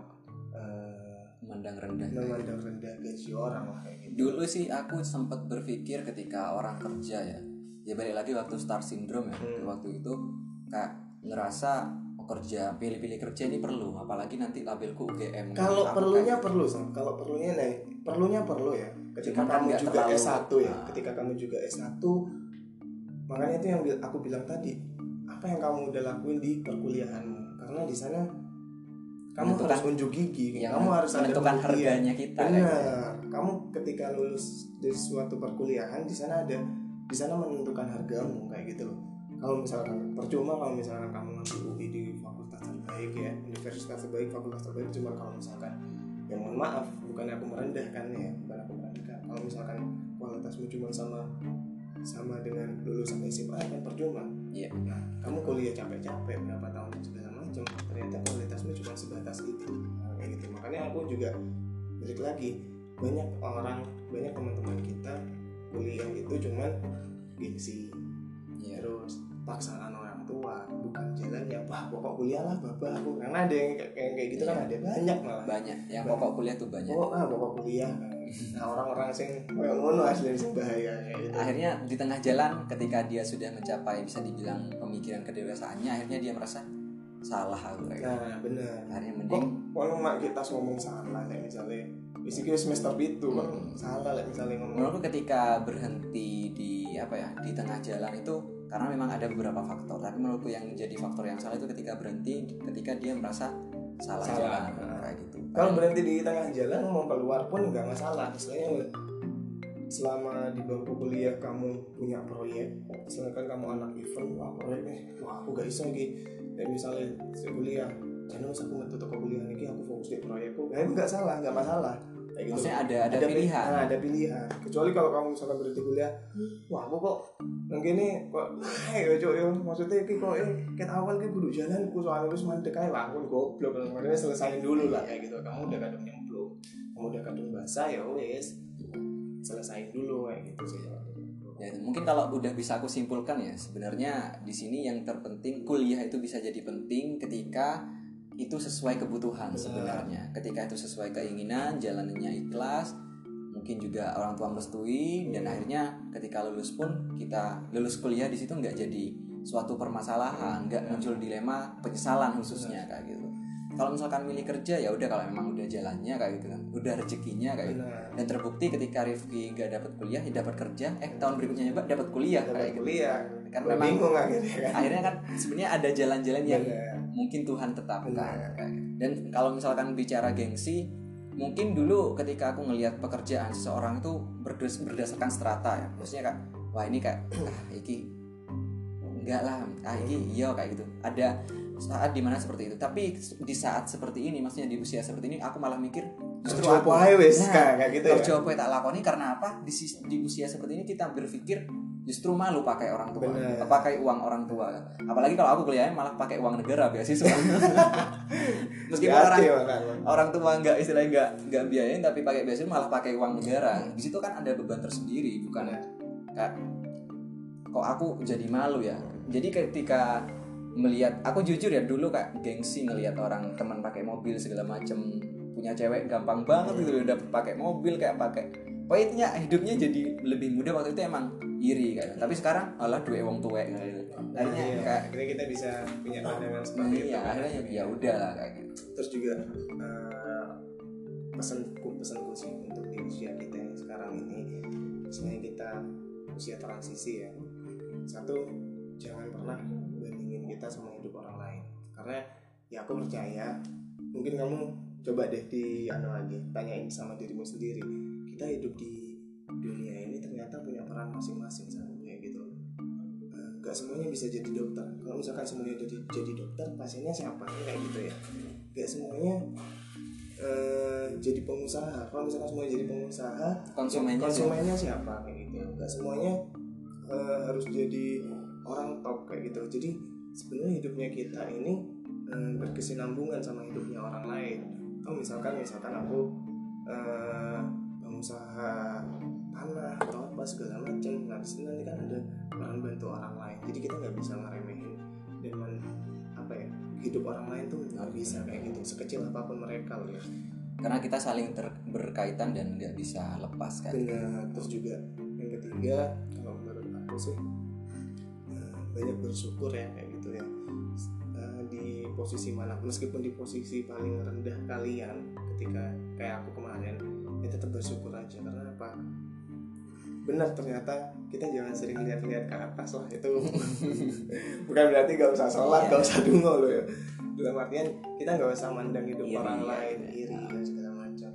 uh, memandang rendah. memandang rendah gaji orang lah kayak gitu. Dulu sih aku sempat berpikir ketika orang kerja ya ya balik lagi waktu star syndrome ya Hmm. waktu itu kayak ngerasa oh, kerja pilih-pilih kerja ini perlu apalagi nanti labelku UGM kalau Aku perlunya kayak- perlu Sam. kalau perlunya nih perlunya perlu ya ketika Cuman kan kamu nggak juga terlalu- S1 ya Nah. ketika kamu juga S1 makanya itu yang aku bilang tadi apa yang kamu udah lakuin di perkuliahanmu karena di sana kamu Menentukan- harus unjuk gigi yang kamu harus ada menentukan harganya kita kayak gitu. benar kamu ketika lulus dari suatu perkuliahan di sana ada di sana menentukan hargamu kayak gitu loh. Kalau misalkan percuma kalau misalkan kamu ngambil UI di fakultas terbaik ya universitas terbaik fakultas terbaik cuma kalau misalkan ya mohon maaf bukan aku merendahkan ya bukan aku merendahkan. Kalau misalkan kualitasmu cuma sama sama dengan lulusan SMA kan percuma. Iya. nah kamu kuliah capek-capek berapa tahun segala macam ternyata kualitasmu cuma sebatas itu. Nah, kayak gitu. Makanya aku juga balik lagi banyak orang banyak teman-teman kita itu cuman gengsi Iya. terus paksaan orang tua bukan jalannya wah pokok kuliah lah bapak. Aku karena ada yang kayak kayak gitu kan Iya. ada banyak malah. Banyak. Yang pokok kuliah tuh banyak. Pokok ah pokok kuliah. Nah orang-orang sing kayak ngono asli sing bahaya gitu. Akhirnya di tengah jalan ketika dia sudah mencapai bisa dibilang pemikiran kedewasaannya akhirnya dia merasa salah aku kayak gitu. nah bener akhirnya mending kalau mak kita ngomong salah kayak misalnya Basically semester itu kan Hmm. salah lah misalnya ngomong menurutku ketika berhenti di apa ya di tengah jalan itu karena memang ada beberapa faktor tapi menurutku yang jadi faktor yang salah itu ketika berhenti ketika dia merasa salah, Salah. jalan Nah. kayak gitu kalau berhenti di tengah jalan mau keluar pun nggak masalah misalnya selama di bangku kuliah kamu punya proyek misalkan kamu anak event wah proyek nih wah aku gak bisa lagi kayak misalnya saya kuliah jangan usah aku metu toko kuliah ini aku fokus di proyekku. Nah, itu nggak salah nggak masalah. Kayak gitu. Maksudnya ada ada, pi- pilihan? Nah, ada pilihan. Kecuali kalau kamu misalkan berhenti kuliah wah aku kok yang gini kok hei ojo yo. Maksudnya iki kok eh ket awal ki kudu jalan ku soalnya wis mandek ae lah aku goblok. Makanya selesaiin dulu lah kayak gitu. Kamu udah kadung nyemplung kamu udah kadung basah ya wis. Selesaiin dulu kayak gitu sih. Ya mungkin kalau udah bisa aku simpulkan ya sebenarnya di sini yang terpenting kuliah itu bisa jadi penting ketika itu sesuai kebutuhan Benar. sebenarnya. Ketika itu sesuai keinginan jalannya ikhlas mungkin juga orang tua merestui dan akhirnya ketika lulus pun kita lulus kuliah di situ nggak jadi suatu permasalahan nggak muncul dilema penyesalan khususnya kayak gitu. Kalau misalkan milih kerja ya udah kalau memang udah jalannya kayak gitu kan. Udah rezekinya kayak gitu. Dan terbukti ketika Rifki gak dapat kuliah ya dapat kerja eh tahun berikutnya dapat kuliah dapat kayak gitu. kuliah. Kan Gua memang bingung akhirnya kan. akhirnya kan sebenarnya ada jalan-jalan yang. Mungkin Tuhan tetapkan kayak gitu. dan kalau misalkan bicara gengsi mungkin dulu ketika aku ngelihat pekerjaan seseorang itu berdas- berdasarkan strata ya. Maksudnya kak wah ini kayak ah iki enggak lah ah iki iya. kayak gitu. Ada saat di mana seperti itu. Tapi di saat seperti ini maksudnya di usia seperti ini aku malah mikir justru aku wis Nah, kayak kayak gitu ya? kerja apa tak lakoni karena apa? Di, di usia seperti ini kita berpikir justru malu pakai orang tua. Bener. pakai uang orang tua. Apalagi kalau aku kuliahnya malah pakai uang negara beasiswa meskipun orang Hati-hati, makanya. orang tua nggak istilahnya nggak nggak biayain tapi pakai beasiswa malah pakai uang negara. Di situ kan ada beban tersendiri bukan? Bener. kayak kok aku jadi malu ya? Jadi ketika melihat aku jujur ya dulu kak gengsi ngelihat orang teman pakai mobil segala macem punya cewek gampang banget gitu loh dapet pakai mobil kayak pakai pokoknya hidupnya jadi lebih mudah. Waktu itu emang iri kayak tapi sekarang alah duit wong tuwek. Kayak gitu akhirnya Iya, kayak akhirnya kita bisa punya pandangan seperti itu. iya akhirnya ya udah lah kayak gitu. Terus juga eh, pesanku pesanku sih untuk di usia kita yang sekarang ini. Misalnya kita usia transisi ya. Satu jangan pernah bandingin kita sama hidup orang lain. Karena ya aku percaya mungkin kamu coba deh di anu lagi tanyain sama dirimu sendiri kita hidup di dunia ini ternyata punya peran masing-masing kayak gitu. Eh, nggak semuanya bisa jadi dokter. Kalau misalkan semuanya jadi jadi dokter pasiennya siapa? Kayak gitu ya. Nggak semuanya eh, jadi pengusaha. Kalau misalkan semua jadi pengusaha Konsumennya ya, konsumennya siapa? Kayak gitu. Nggak semuanya eh, harus jadi orang top kayak gitu. Jadi sebenarnya hidupnya kita ini berkesinambungan sama hidupnya orang lain. Atau misalkan misalkan aku eh, pengusaha tanah atau apa segala macam nah di situ nanti kan ada orang bantu orang lain. Jadi kita nggak bisa ngeremehin dan men- apa ya hidup orang lain tuh nggak bisa kayak gitu sekecil apa pun mereka loh ya. Karena kita saling ter- berkaitan dan nggak bisa lepas kan? Dengan terus juga yang ketiga kalau menurut aku sih eh, banyak bersyukur ya kayak gitu ya. Eh, di posisi mana meskipun di posisi paling rendah kalian ketika kayak aku kemarin tetap bersyukur aja karena apa benar ternyata kita jangan sering lihat-lihat ke atas lah itu bukan berarti gak usah sholat Iya. gak usah dungo loh ya dalam artian kita nggak usah mandang hidup Iri, orang ya, lain ya. iri dan segala macam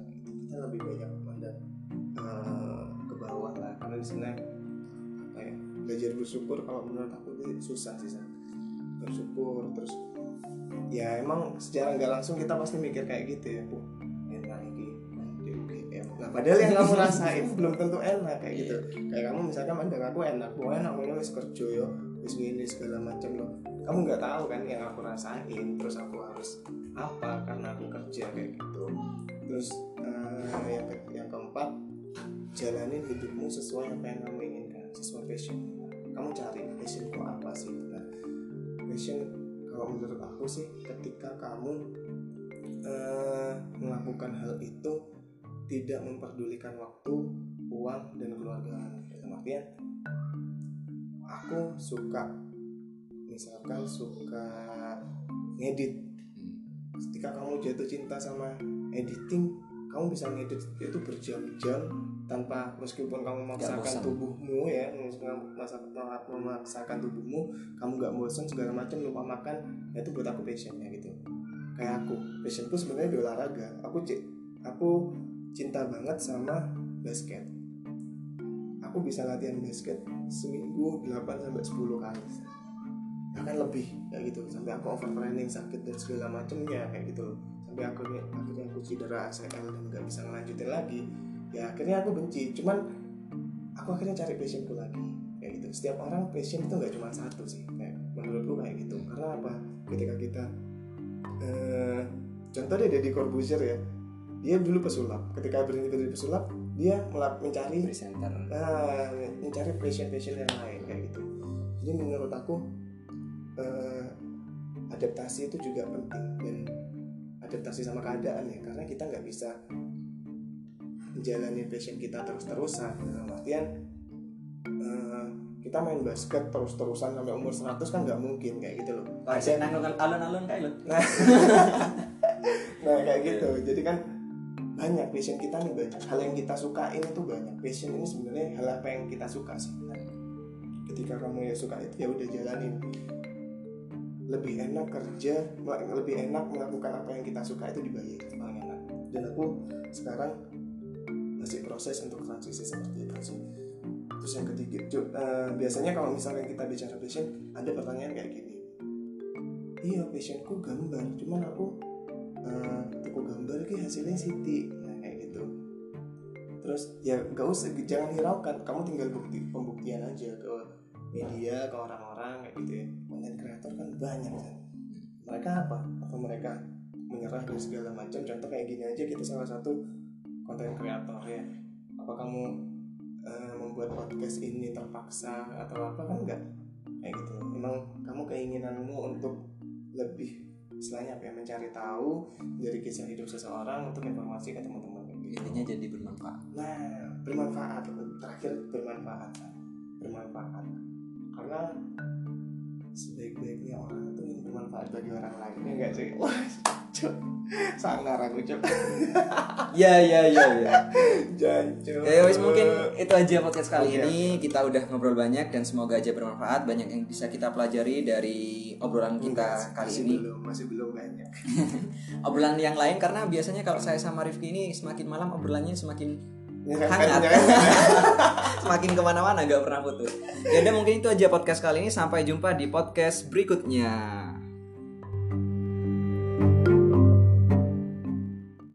kita lebih banyak mandang eh, ke bawah lah karena di sana apa ya belajar bersyukur kalau menurut aku itu susah sih San. bersyukur terus ya emang secara nggak langsung kita pasti mikir kayak gitu ya bu padahal yang kamu rasain belum tentu enak kayak gitu. Kayak kamu misalkan mandang aku enak bu enak mau wis kerja yo wis gini segala macam loh. Kamu nggak tahu kan yang aku rasain terus aku harus apa karena aku kerja kayak gitu. Terus eh, yang ke- yang keempat jalanin hidupmu sesuai apa yang kamu inginkan sesuai passion kamu cari passionku apa sih? Nah passion kalau menurut aku sih ketika kamu eh, melakukan hal itu tidak memperdulikan waktu uang dan keluarga dalam artian aku suka misalkan suka ngedit. Hmm. ketika kamu jatuh cinta sama editing kamu bisa ngedit itu berjam-jam tanpa meskipun kamu memaksakan tubuhmu ya memaksakan, memaksakan tubuhmu kamu nggak bosan segala macam lupa makan ya itu buat aku passionnya gitu. Kayak aku. Passionku sebenarnya di olahraga. Aku ci- aku cinta banget sama basket. Aku bisa latihan basket seminggu 8 sampai 10 kali. Bahkan lebih kayak gitu. Sampai aku overtraining sakit dan segala macamnya kayak gitu. Sampai akhirnya akhirnya aku cedera ACL dan nggak bisa ngelanjutin lagi. Ya akhirnya aku benci. Cuman aku akhirnya cari passionku lagi kayak gitu. Setiap orang passion itu nggak cuma satu sih kayak menurutku kayak gitu. Karena apa? Ketika kita eh, contoh deh Deddy Corbuzier ya dia dulu pesulap. Ketika berhenti dari pesulap dia melap mencari presenter. nah, mencari passion passion yang lain kayak gitu. Jadi menurut aku eh, adaptasi itu juga penting dan adaptasi sama keadaan ya. Karena kita nggak bisa menjalani passion kita terus terusan dalam artian eh, kita main basket terus terusan sampai umur 100 kan nggak mungkin kayak gitu loh. Nang alun-alun kayak lo. nah kayak gitu. Jadi kan banyak passion kita nih banyak hal yang kita sukain itu banyak passion. Ini sebenarnya hal apa yang kita suka sih? Nah, ketika kamu ya suka itu ya udah jalanin. Lebih enak kerja lebih enak melakukan apa yang kita suka itu dibayar. Paling enak dan aku sekarang masih proses untuk transisi seperti itu sih. Terus yang ketiga eh, biasanya kalau misalnya kita bicara passion ada pertanyaan kayak gini. Iya passionku gambar cuman aku eh, tuku gambar ki hasilnya Siti. Nah, kayak gitu. Terus ya gak usah jangan hiraukan. Kamu tinggal bukti pembuktian aja ke media ke orang-orang kayak gitu ya. Konten kreator kan banyak kan. Mereka apa? Atau mereka menyerah dan segala macam? Contoh kayak gini aja kita salah satu konten kreator ya. Apa kamu eh, membuat podcast ini terpaksa atau apa? Kan enggak kayak gitu. Memang kamu keinginanmu untuk lebih istilahnya apa ya mencari tahu dari kisah hidup seseorang untuk informasi ke teman-teman gitu. Intinya jadi bermanfaat. Nah, bermanfaat. Terakhir bermanfaat. Bermanfaat. Karena sebaik-baiknya orang itu yang bermanfaat bagi orang lain ya enggak sih cuk sangar aku cuk Ya ya ya ya. jancuk Ya wis mungkin itu aja podcast kali ini. Kita udah ngobrol banyak dan semoga aja bermanfaat. Banyak yang bisa kita pelajari dari obrolan kita Enggak, kali masih ini. belum masih belum banyak Obrolan yang lain karena biasanya kalau saya sama Rifki ini semakin malam obrolannya semakin Nyerempet, Hangat. nyerempet. semakin ke mana-mana nggak pernah putus. Ya udah mungkin itu aja podcast kali ini. Sampai jumpa di podcast berikutnya.